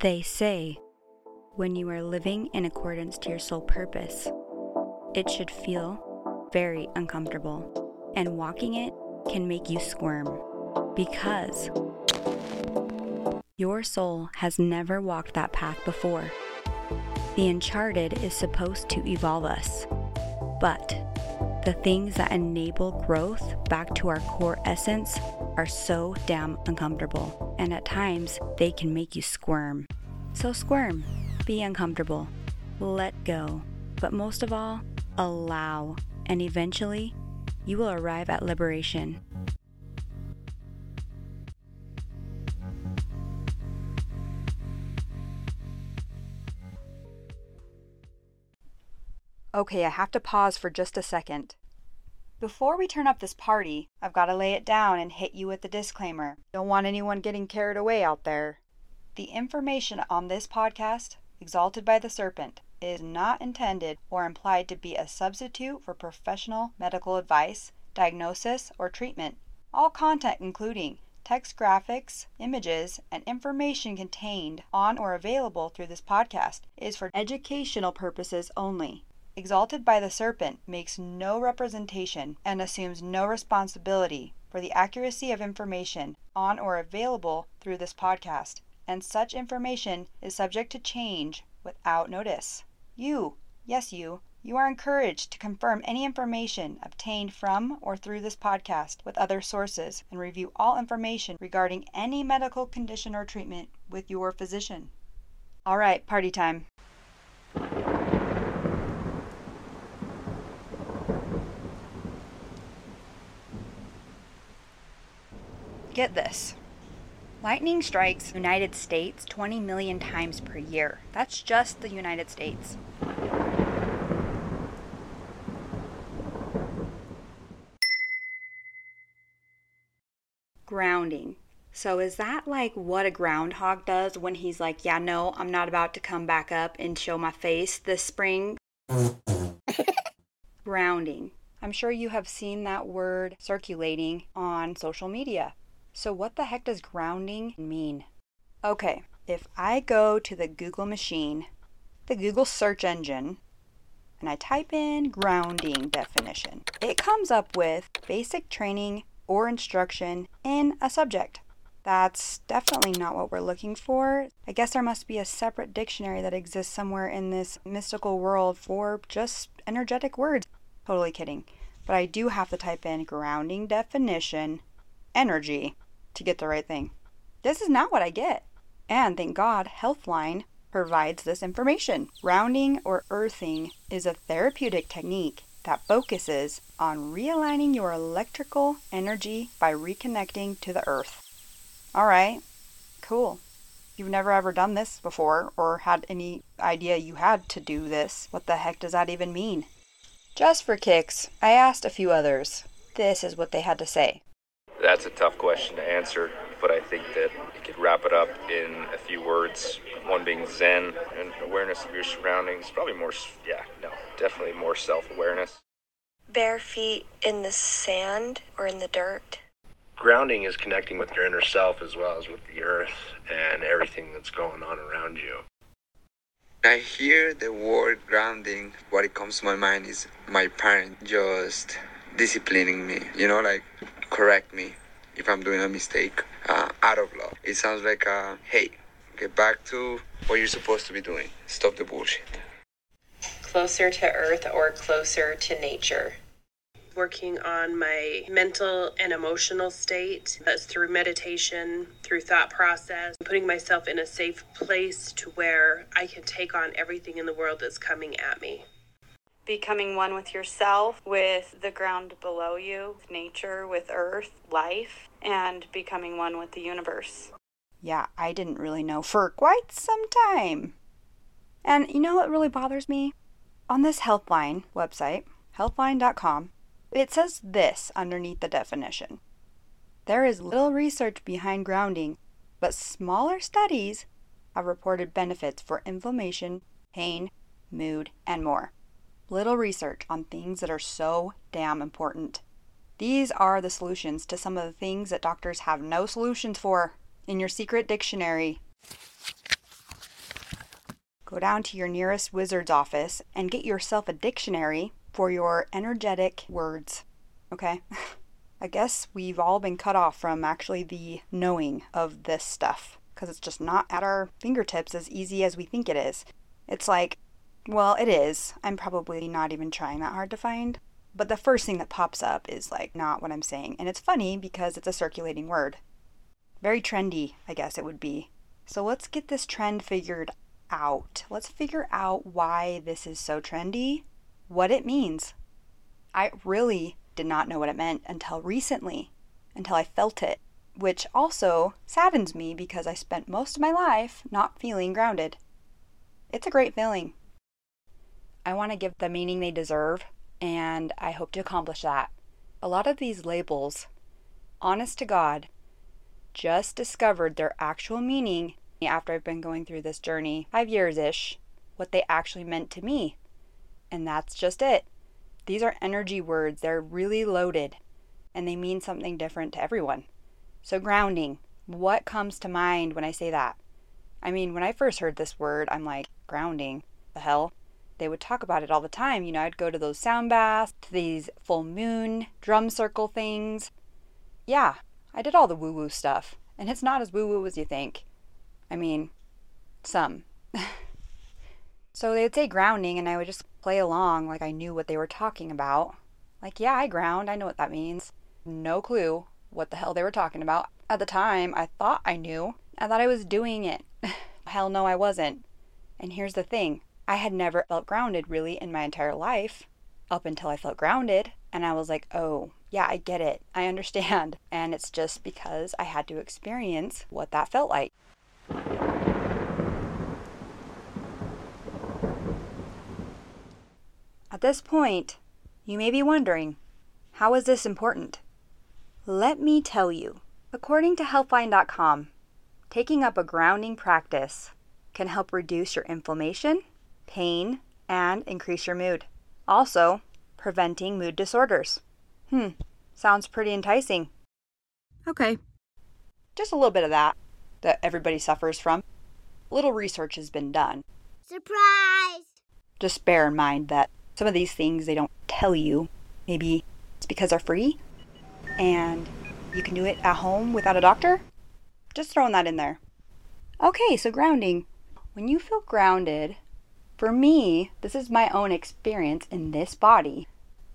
They say when you are living in accordance to your soul purpose, it should feel very uncomfortable, and walking it can make you squirm because your soul has never walked that path before. The uncharted is supposed to evolve us, but the things that enable growth back to our core essence are so damn uncomfortable, and at times they can make you squirm. So squirm, be uncomfortable, let go, but most of all, allow, and eventually you will arrive at liberation. Okay, I have to pause for just a second. Before we turn up this party, I've got to lay it down and hit you with the disclaimer. Don't want anyone getting carried away out there. The information on this podcast, Exalted by the Serpent, is not intended or implied to be a substitute for professional medical advice, diagnosis, or treatment. All content, including text graphics, images, and information contained on or available through this podcast, is for educational purposes only. Exalted by the Serpent makes no representation and assumes no responsibility for the accuracy of information on or available through this podcast, and such information is subject to change without notice. You, yes, you, you are encouraged to confirm any information obtained from or through this podcast with other sources and review all information regarding any medical condition or treatment with your physician. All right, party time. Get this. Lightning strikes United States 20 million times per year. That's just the United States. Grounding. So, is that like what a groundhog does when he's like, yeah, no, I'm not about to come back up and show my face this spring? Grounding. I'm sure you have seen that word circulating on social media. So, what the heck does grounding mean? Okay, if I go to the Google machine, the Google search engine, and I type in grounding definition, it comes up with basic training or instruction in a subject. That's definitely not what we're looking for. I guess there must be a separate dictionary that exists somewhere in this mystical world for just energetic words. Totally kidding. But I do have to type in grounding definition energy to get the right thing. This is not what I get. And thank God, Healthline provides this information. Grounding or earthing is a therapeutic technique that focuses on realigning your electrical energy by reconnecting to the earth. All right, cool. You've never ever done this before or had any idea you had to do this. What the heck does that even mean? Just for kicks, I asked a few others. This is what they had to say. That's a tough question to answer, but I think that you could wrap it up in a few words. One being Zen and awareness of your surroundings. Probably more, yeah, no, definitely more self awareness. Bare feet in the sand or in the dirt. Grounding is connecting with your inner self as well as with the earth and everything that's going on around you. I hear the word grounding, what it comes to my mind is my parent just disciplining me, you know, like correct me if I'm doing a mistake uh, out of love. It sounds like, uh, hey, get back to what you're supposed to be doing. Stop the bullshit. Closer to earth or closer to nature. Working on my mental and emotional state. That's through meditation, through thought process, putting myself in a safe place to where I can take on everything in the world that's coming at me becoming one with yourself, with the ground below you, with nature, with earth, life, and becoming one with the universe. Yeah, I didn't really know for quite some time. And you know what really bothers me? On this Healthline website, healthline.com, it says this underneath the definition. There is little research behind grounding, but smaller studies have reported benefits for inflammation, pain, mood, and more little research on things that are so damn important. These are the solutions to some of the things that doctors have no solutions for in your secret dictionary. go down to your nearest wizard's office and get yourself a dictionary for your energetic words. Okay? I guess we've all been cut off from actually the knowing of this stuff because it's just not at our fingertips as easy as we think it is. It's like, well, it is. I'm probably not even trying that hard to find. But the first thing that pops up is like not what I'm saying. And it's funny because it's a circulating word. Very trendy, I guess it would be. So let's get this trend figured out. Let's figure out why this is so trendy, what it means. I really did not know what it meant until recently, until I felt it, which also saddens me because I spent most of my life not feeling grounded. It's a great feeling. I want to give the meaning they deserve, and I hope to accomplish that. A lot of these labels, honest to God, just discovered their actual meaning after I've been going through this journey, five years ish, what they actually meant to me. And that's just it. These are energy words, they're really loaded and they mean something different to everyone. So, grounding, what comes to mind when I say that? I mean, when I first heard this word, I'm like, grounding, the hell? They would talk about it all the time. You know, I'd go to those sound baths, to these full moon drum circle things. Yeah, I did all the woo woo stuff, and it's not as woo woo as you think. I mean, some. So they would say grounding, and I would just play along like I knew what they were talking about. Like, yeah, I ground. I know what that means. No clue what the hell they were talking about. At the time, I thought I knew. I thought I was doing it. hell no, I wasn't. And here's the thing I had never felt grounded really in my entire life up until I felt grounded. And I was like, oh, yeah, I get it. I understand. And it's just because I had to experience what that felt like. At this point, you may be wondering how is this important? Let me tell you. According to Healthline.com, taking up a grounding practice can help reduce your inflammation, pain, and increase your mood. Also, preventing mood disorders. Hmm, sounds pretty enticing. Okay, just a little bit of that that everybody suffers from. Little research has been done. Surprise! Just bear in mind that some of these things they don't tell you. Maybe it's because they're free and you can do it at home without a doctor. Just throwing that in there. Okay, so grounding. When you feel grounded, for me, this is my own experience in this body.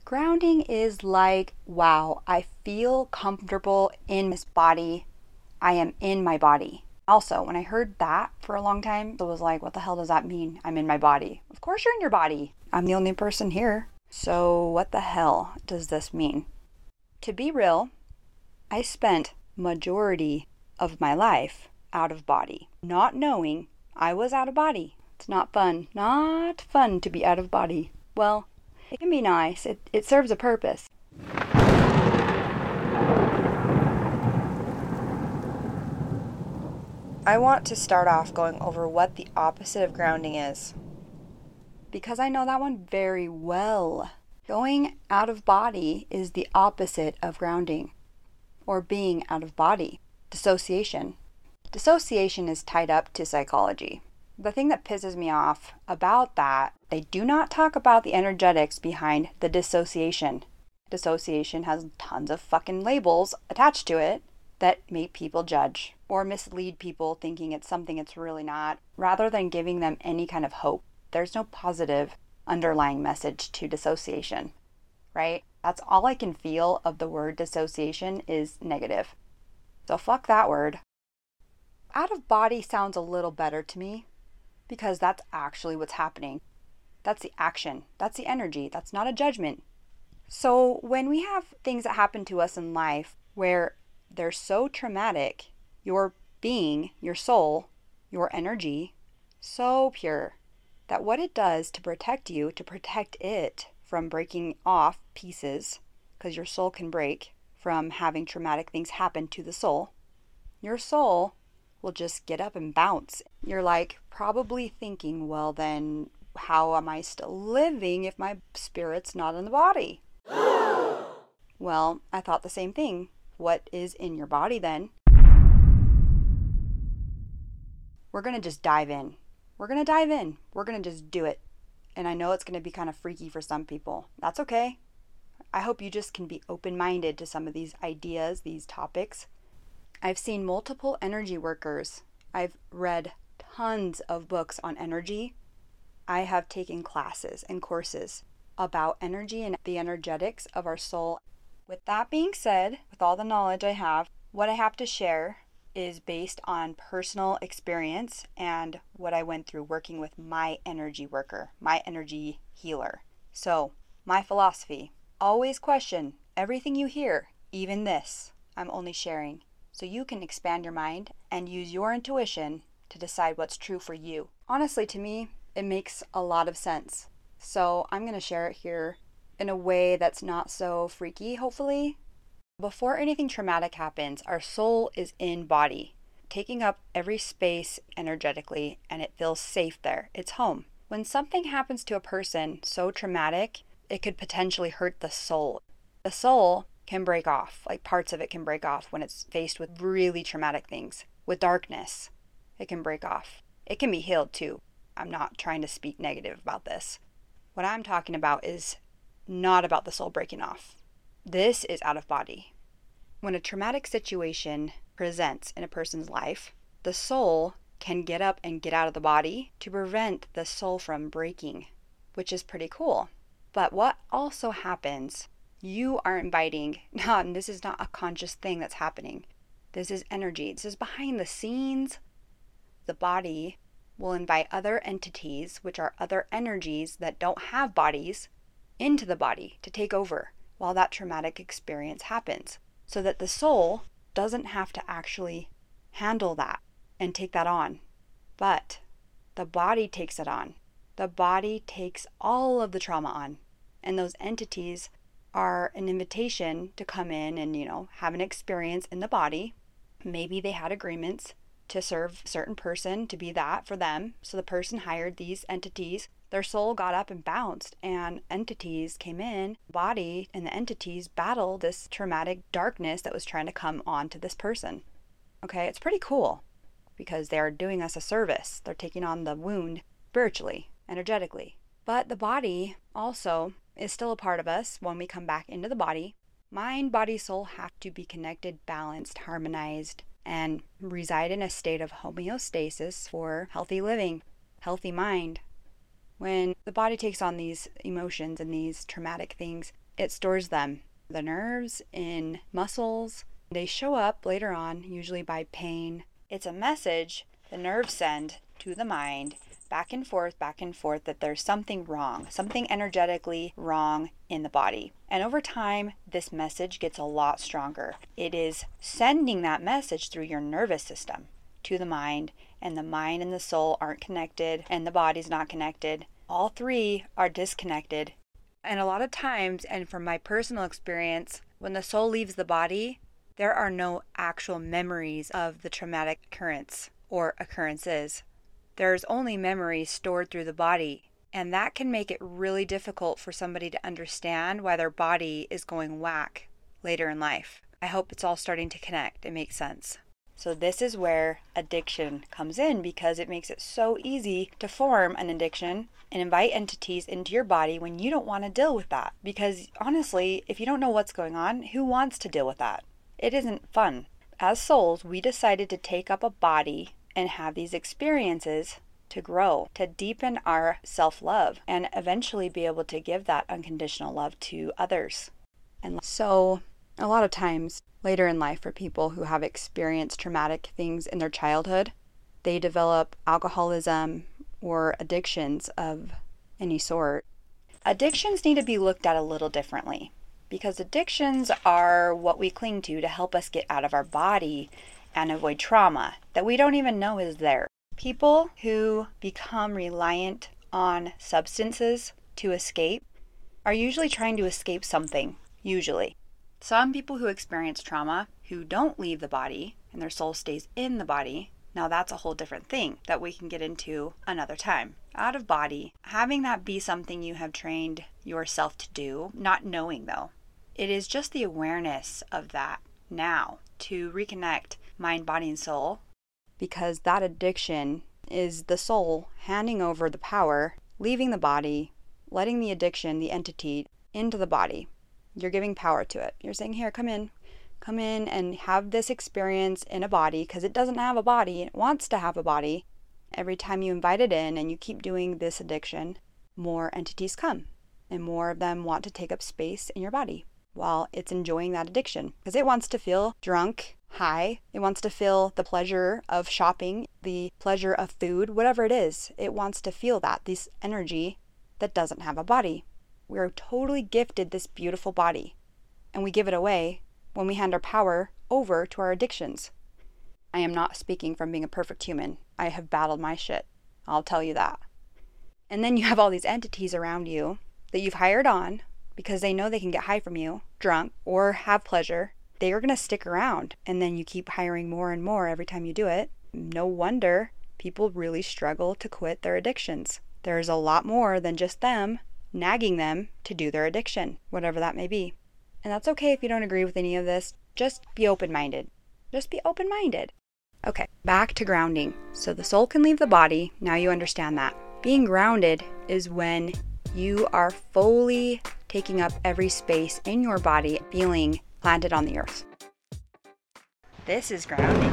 Grounding is like, wow, I feel comfortable in this body. I am in my body. Also, when I heard that for a long time, it was like, what the hell does that mean? I'm in my body. Of course, you're in your body. I'm the only person here. So, what the hell does this mean? To be real, I spent majority of my life out of body, not knowing I was out of body. It's not fun. Not fun to be out of body. Well, it can be nice. It, it serves a purpose. I want to start off going over what the opposite of grounding is. Because I know that one very well. Going out of body is the opposite of grounding or being out of body. Dissociation. Dissociation is tied up to psychology. The thing that pisses me off about that, they do not talk about the energetics behind the dissociation. Dissociation has tons of fucking labels attached to it that make people judge or mislead people thinking it's something it's really not, rather than giving them any kind of hope. There's no positive underlying message to dissociation, right? That's all I can feel of the word dissociation is negative. So fuck that word. Out of body sounds a little better to me because that's actually what's happening. That's the action, that's the energy, that's not a judgment. So when we have things that happen to us in life where they're so traumatic your being, your soul, your energy, so pure that what it does to protect you, to protect it from breaking off pieces, because your soul can break from having traumatic things happen to the soul, your soul will just get up and bounce. You're like probably thinking, well, then how am I still living if my spirit's not in the body? well, I thought the same thing. What is in your body then? we're going to just dive in. We're going to dive in. We're going to just do it. And I know it's going to be kind of freaky for some people. That's okay. I hope you just can be open minded to some of these ideas, these topics. I've seen multiple energy workers. I've read tons of books on energy. I have taken classes and courses about energy and the energetics of our soul. With that being said, with all the knowledge I have, what I have to share is based on personal experience and what I went through working with my energy worker, my energy healer. So, my philosophy always question everything you hear, even this. I'm only sharing so you can expand your mind and use your intuition to decide what's true for you. Honestly, to me, it makes a lot of sense. So, I'm going to share it here in a way that's not so freaky, hopefully, before anything traumatic happens, our soul is in body, taking up every space energetically, and it feels safe there. It's home. When something happens to a person so traumatic, it could potentially hurt the soul. The soul can break off, like parts of it can break off when it's faced with really traumatic things. With darkness, it can break off. It can be healed too. I'm not trying to speak negative about this. What I'm talking about is not about the soul breaking off. This is out of body. When a traumatic situation presents in a person's life, the soul can get up and get out of the body to prevent the soul from breaking, which is pretty cool. But what also happens, you are inviting, and this is not a conscious thing that's happening. This is energy. This is behind the scenes. The body will invite other entities, which are other energies that don't have bodies, into the body to take over while that traumatic experience happens so that the soul doesn't have to actually handle that and take that on. But the body takes it on. The body takes all of the trauma on. And those entities are an invitation to come in and, you know, have an experience in the body. Maybe they had agreements to serve certain person to be that for them. So the person hired these entities their soul got up and bounced, and entities came in, body and the entities battled this traumatic darkness that was trying to come onto this person. Okay, it's pretty cool because they are doing us a service. They're taking on the wound spiritually, energetically. But the body also is still a part of us when we come back into the body. Mind, body, soul have to be connected, balanced, harmonized, and reside in a state of homeostasis for healthy living, healthy mind, when the body takes on these emotions and these traumatic things, it stores them. The nerves in muscles, they show up later on, usually by pain. It's a message the nerves send to the mind back and forth, back and forth, that there's something wrong, something energetically wrong in the body. And over time, this message gets a lot stronger. It is sending that message through your nervous system to the mind, and the mind and the soul aren't connected, and the body's not connected all three are disconnected. And a lot of times, and from my personal experience, when the soul leaves the body, there are no actual memories of the traumatic occurrence or occurrences. There's only memory stored through the body. And that can make it really difficult for somebody to understand why their body is going whack later in life. I hope it's all starting to connect. It makes sense. So, this is where addiction comes in because it makes it so easy to form an addiction and invite entities into your body when you don't want to deal with that. Because honestly, if you don't know what's going on, who wants to deal with that? It isn't fun. As souls, we decided to take up a body and have these experiences to grow, to deepen our self love, and eventually be able to give that unconditional love to others. And so, a lot of times, later in life for people who have experienced traumatic things in their childhood. They develop alcoholism or addictions of any sort. Addictions need to be looked at a little differently because addictions are what we cling to to help us get out of our body and avoid trauma that we don't even know is there. People who become reliant on substances to escape are usually trying to escape something, usually. Some people who experience trauma who don't leave the body and their soul stays in the body, now that's a whole different thing that we can get into another time. Out of body, having that be something you have trained yourself to do, not knowing though. It is just the awareness of that now to reconnect mind, body, and soul because that addiction is the soul handing over the power, leaving the body, letting the addiction, the entity, into the body. You're giving power to it. You're saying, Here, come in. Come in and have this experience in a body because it doesn't have a body. It wants to have a body. Every time you invite it in and you keep doing this addiction, more entities come and more of them want to take up space in your body while it's enjoying that addiction because it wants to feel drunk, high. It wants to feel the pleasure of shopping, the pleasure of food, whatever it is. It wants to feel that, this energy that doesn't have a body. We are totally gifted this beautiful body, and we give it away when we hand our power over to our addictions. I am not speaking from being a perfect human. I have battled my shit. I'll tell you that. And then you have all these entities around you that you've hired on because they know they can get high from you, drunk, or have pleasure. They are going to stick around. And then you keep hiring more and more every time you do it. No wonder people really struggle to quit their addictions. There's a lot more than just them nagging them to do their addiction, whatever that may be. And that's okay if you don't agree with any of this. Just be open minded. Just be open minded. Okay, back to grounding. So the soul can leave the body. Now you understand that. Being grounded is when you are fully taking up every space in your body, feeling planted on the earth. This is grounding.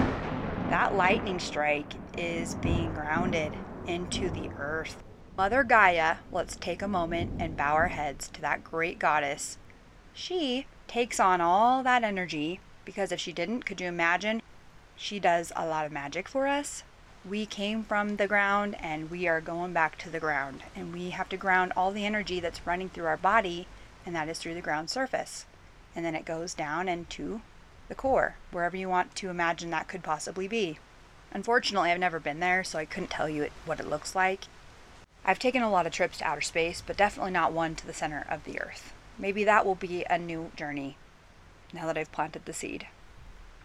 That lightning strike is being grounded into the earth. Mother Gaia, let's take a moment and bow our heads to that great goddess. She takes on all that energy because if she didn't, could you imagine? She does a lot of magic for us we came from the ground and we are going back to the ground. And we have to ground all the energy that's running through our body, and that is through the ground surface. And then it goes down into the core, wherever you want to imagine that could possibly be. Unfortunately, I've never been there, so I couldn't tell you what it looks like. I've taken a lot of trips to outer space, but definitely not one to the center of the Earth. Maybe that will be a new journey now that I've planted the seed.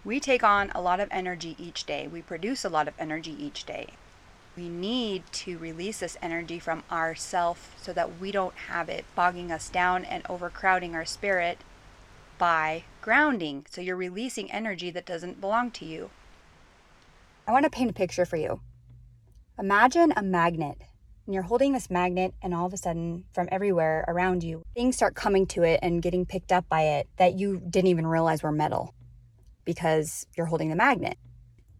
We take on a lot of energy each day. We produce a lot of energy each day. We need to release this energy from ourself so that we don't have it bogging us down and overcrowding our spirit by grounding. So you're releasing energy that doesn't belong to you. I want to paint a picture for you. Imagine a magnet and you're holding this magnet and all of a sudden from everywhere around you things start coming to it and getting picked up by it that you didn't even realize were metal because you're holding the magnet.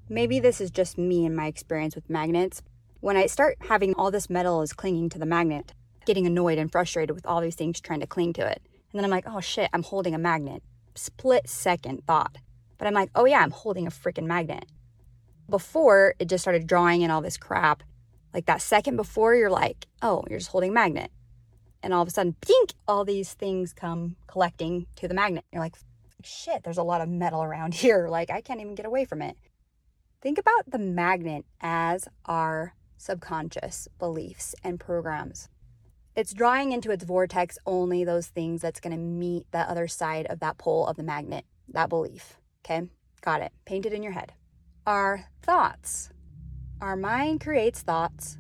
Maybe this is just me and my experience with magnets. When I start having all this metal is clinging to the magnet, getting annoyed and frustrated with all these things trying to cling to it. And then I'm like, oh shit, I'm holding a magnet. Split second thought. But I'm like, oh yeah, I'm holding a freaking magnet. Before it just started drawing in all this crap, like that second before, you're like, oh, you're just holding a magnet. And all of a sudden, pink, all these things come collecting to the magnet. You're like, shit, there's a lot of metal around here. Like, I can't even get away from it. Think about the magnet as our subconscious beliefs and programs. It's drawing into its vortex only those things that's going to meet the other side of that pole of the magnet, that belief. Okay, got it. Paint it in your head. Our thoughts. Our mind creates thoughts.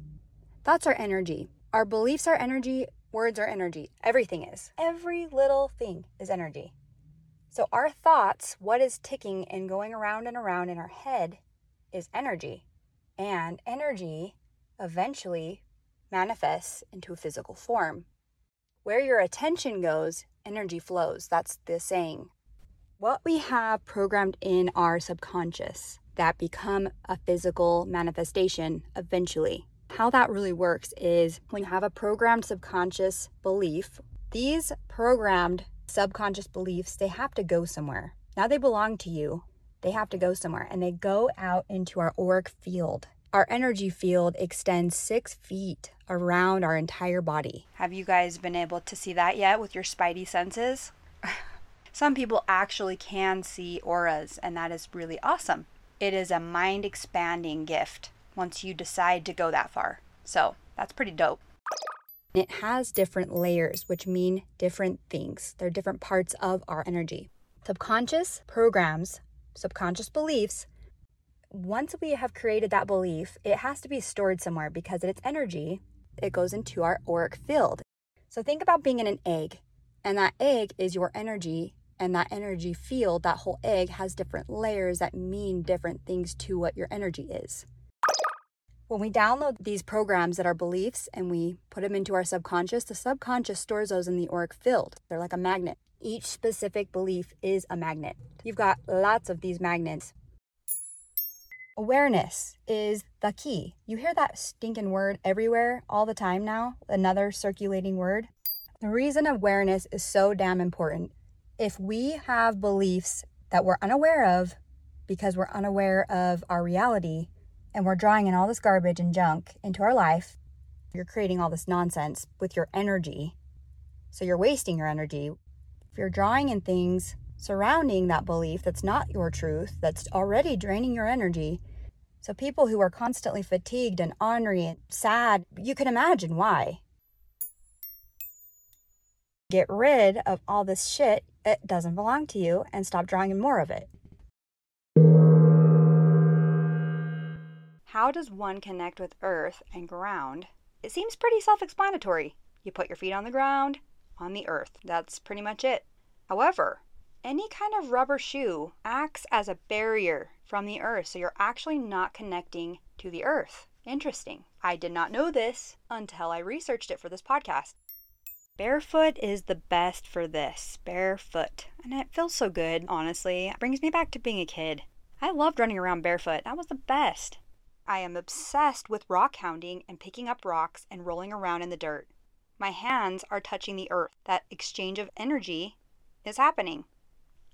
Thoughts are energy. Our beliefs are energy. Words are energy. Everything is. Every little thing is energy. So, our thoughts, what is ticking and going around and around in our head, is energy. And energy eventually manifests into a physical form. Where your attention goes, energy flows. That's the saying. What we have programmed in our subconscious that become a physical manifestation eventually. How that really works is when you have a programmed subconscious belief, these programmed subconscious beliefs, they have to go somewhere. Now they belong to you. They have to go somewhere and they go out into our auric field. Our energy field extends six feet around our entire body. Have you guys been able to see that yet with your spidey senses? Some people actually can see auras, and that is really awesome. It is a mind expanding gift once you decide to go that far. So that's pretty dope. It has different layers, which mean different things. They're different parts of our energy. Subconscious programs, subconscious beliefs, once we have created that belief, it has to be stored somewhere because it's energy. It goes into our auric field. So think about being in an egg, and that egg is your energy, and that energy field, that whole egg has different layers that mean different things to what your energy is. When we download these programs that are beliefs and we put them into our subconscious, the subconscious stores those in the auric field. They're like a magnet. Each specific belief is a magnet. You've got lots of these magnets. Awareness is the key. You hear that stinking word everywhere all the time now, another circulating word. The reason awareness is so damn important. If we have beliefs that we're unaware of because we're unaware of our reality and we're drawing in all this garbage and junk into our life, you're creating all this nonsense with your energy. So you're wasting your energy. If you're drawing in things surrounding that belief that's not your truth, that's already draining your energy. So, people who are constantly fatigued and ornery and sad, you can imagine why. Get rid of all this shit that doesn't belong to you and stop drawing in more of it. How does one connect with earth and ground? It seems pretty self explanatory. You put your feet on the ground, on the earth. That's pretty much it. However, any kind of rubber shoe acts as a barrier from the earth, so you're actually not connecting to the earth. Interesting. I did not know this until I researched it for this podcast. Barefoot is the best for this. Barefoot. And it feels so good, honestly. It brings me back to being a kid. I loved running around barefoot. That was the best. I am obsessed with rock hounding and picking up rocks and rolling around in the dirt. My hands are touching the earth. That exchange of energy is happening.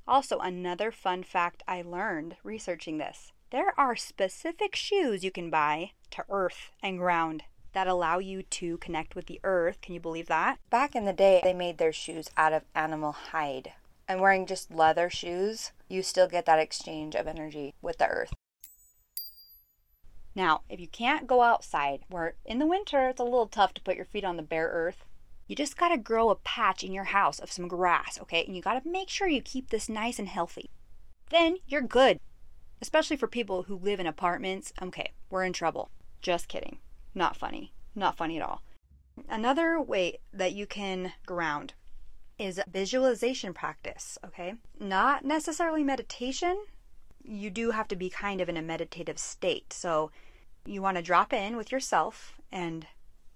Also, another fun fact I learned researching this there are specific shoes you can buy to earth and ground that allow you to connect with the earth. Can you believe that? Back in the day, they made their shoes out of animal hide. And wearing just leather shoes, you still get that exchange of energy with the earth. Now, if you can't go outside, where in the winter it's a little tough to put your feet on the bare earth, you just got to grow a patch in your house of some grass, okay? And you got to make sure you keep this nice and healthy. Then you're good. Especially for people who live in apartments. Okay, we're in trouble. Just kidding. Not funny. Not funny at all. Another way that you can ground is visualization practice, okay? Not necessarily meditation. You do have to be kind of in a meditative state. So you want to drop in with yourself and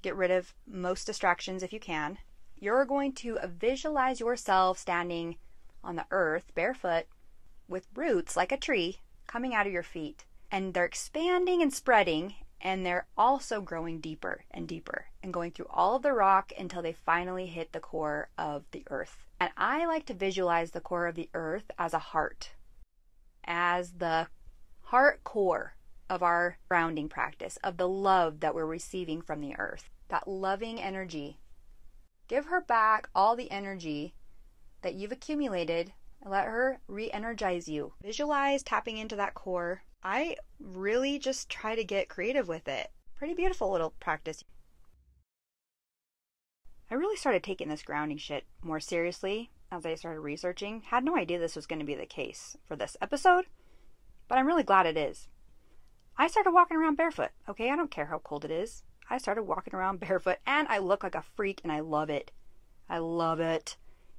Get rid of most distractions if you can. You're going to visualize yourself standing on the earth barefoot with roots like a tree coming out of your feet. And they're expanding and spreading, and they're also growing deeper and deeper and going through all of the rock until they finally hit the core of the earth. And I like to visualize the core of the earth as a heart, as the heart core of our grounding practice, of the love that we're receiving from the earth that loving energy. Give her back all the energy that you've accumulated and let her re energize you. Visualize tapping into that core. I really just try to get creative with it. Pretty beautiful little practice. I really started taking this grounding shit more seriously as I started researching. Had no idea this was going to be the case for this episode, but I'm really glad it is. I started walking around barefoot, okay? I don't care how cold it is. I started walking around barefoot and I look like a freak and I love it. I love it.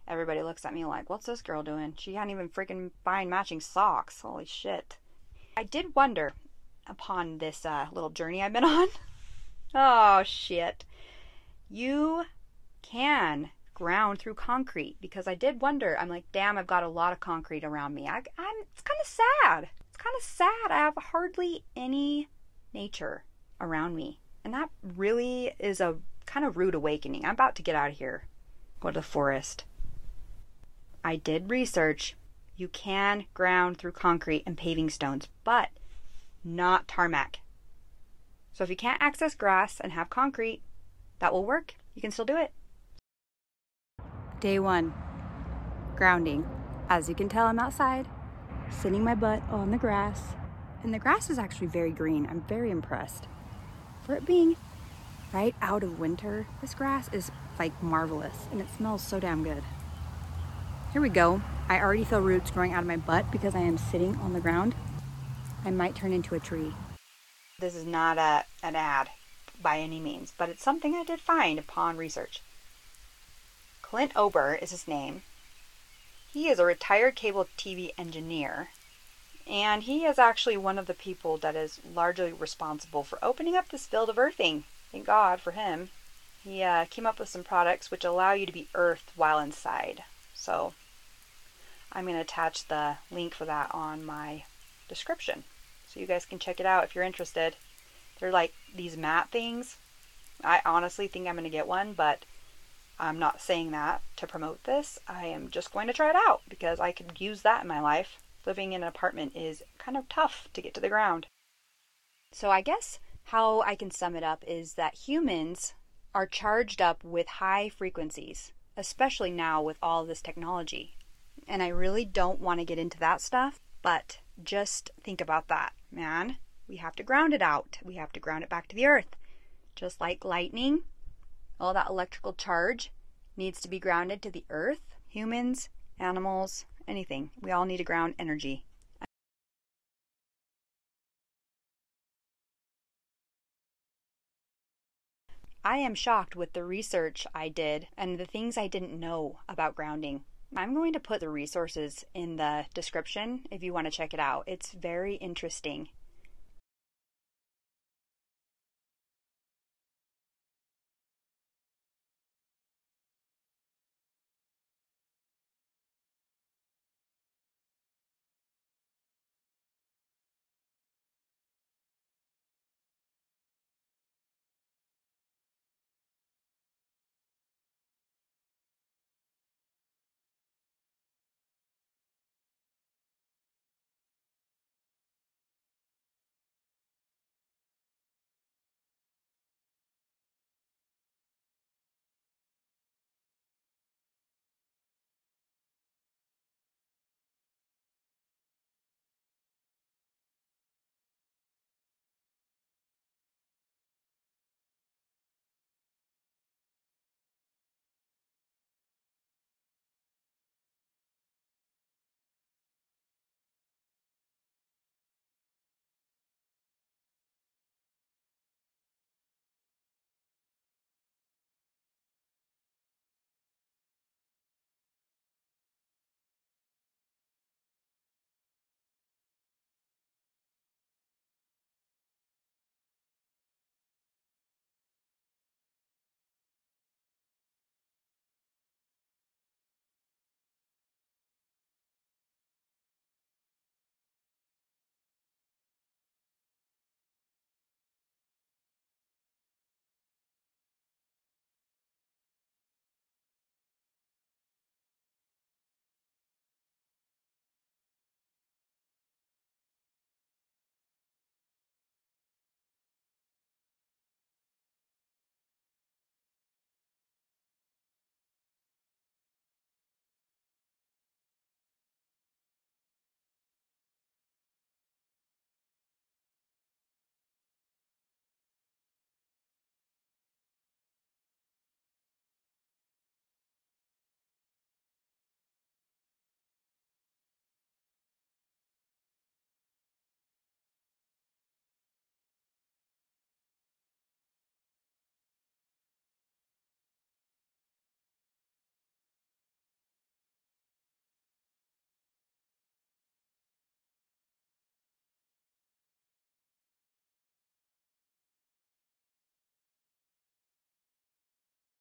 Everybody looks at me like, what's this girl doing? She hadn't even freaking buying matching socks. Holy shit. I did wonder upon this uh, little journey I've been on. oh, shit. You can ground through concrete because I did wonder. I'm like, damn, I've got a lot of concrete around me. I, I'm, it's kind of sad. It's kind of sad. I have hardly any nature around me. And that really is a kind of rude awakening. I'm about to get out of here, go to the forest. I did research. You can ground through concrete and paving stones, but not tarmac. So if you can't access grass and have concrete, that will work. You can still do it. Day one grounding. As you can tell, I'm outside, sitting my butt on the grass, and the grass is actually very green. I'm very impressed for it being right out of winter, this grass is like marvelous and it smells so damn good. Here we go. I already feel roots growing out of my butt because I am sitting on the ground. I might turn into a tree. This is not a, an ad by any means, but it's something I did find upon research. Clint Ober is his name. He is a retired cable TV engineer And he is actually one of the people that is largely responsible for opening up this field of earthing. Thank God for him. He uh, came up with some products which allow you to be earthed while inside. So I'm going to attach the link for that on my description. So you guys can check it out if you're interested. They're like these mat things. I honestly think I'm going to get one, but I'm not saying that to promote this. I am just going to try it out because I could use that in my life. Living in an apartment is kind of tough to get to the ground. So I guess how I can sum it up is that humans are charged up with high frequencies, especially now with all this technology. And I really don't want to get into that stuff, but just think about that, man. We have to ground it out. We have to ground it back to the earth. Just like lightning, all that electrical charge needs to be grounded to the earth. Humans, animals, anything. We all need to ground energy. I am shocked with the research I did and the things I didn't know about grounding. I'm going to put the resources in the description if you want to check it out. It's very interesting.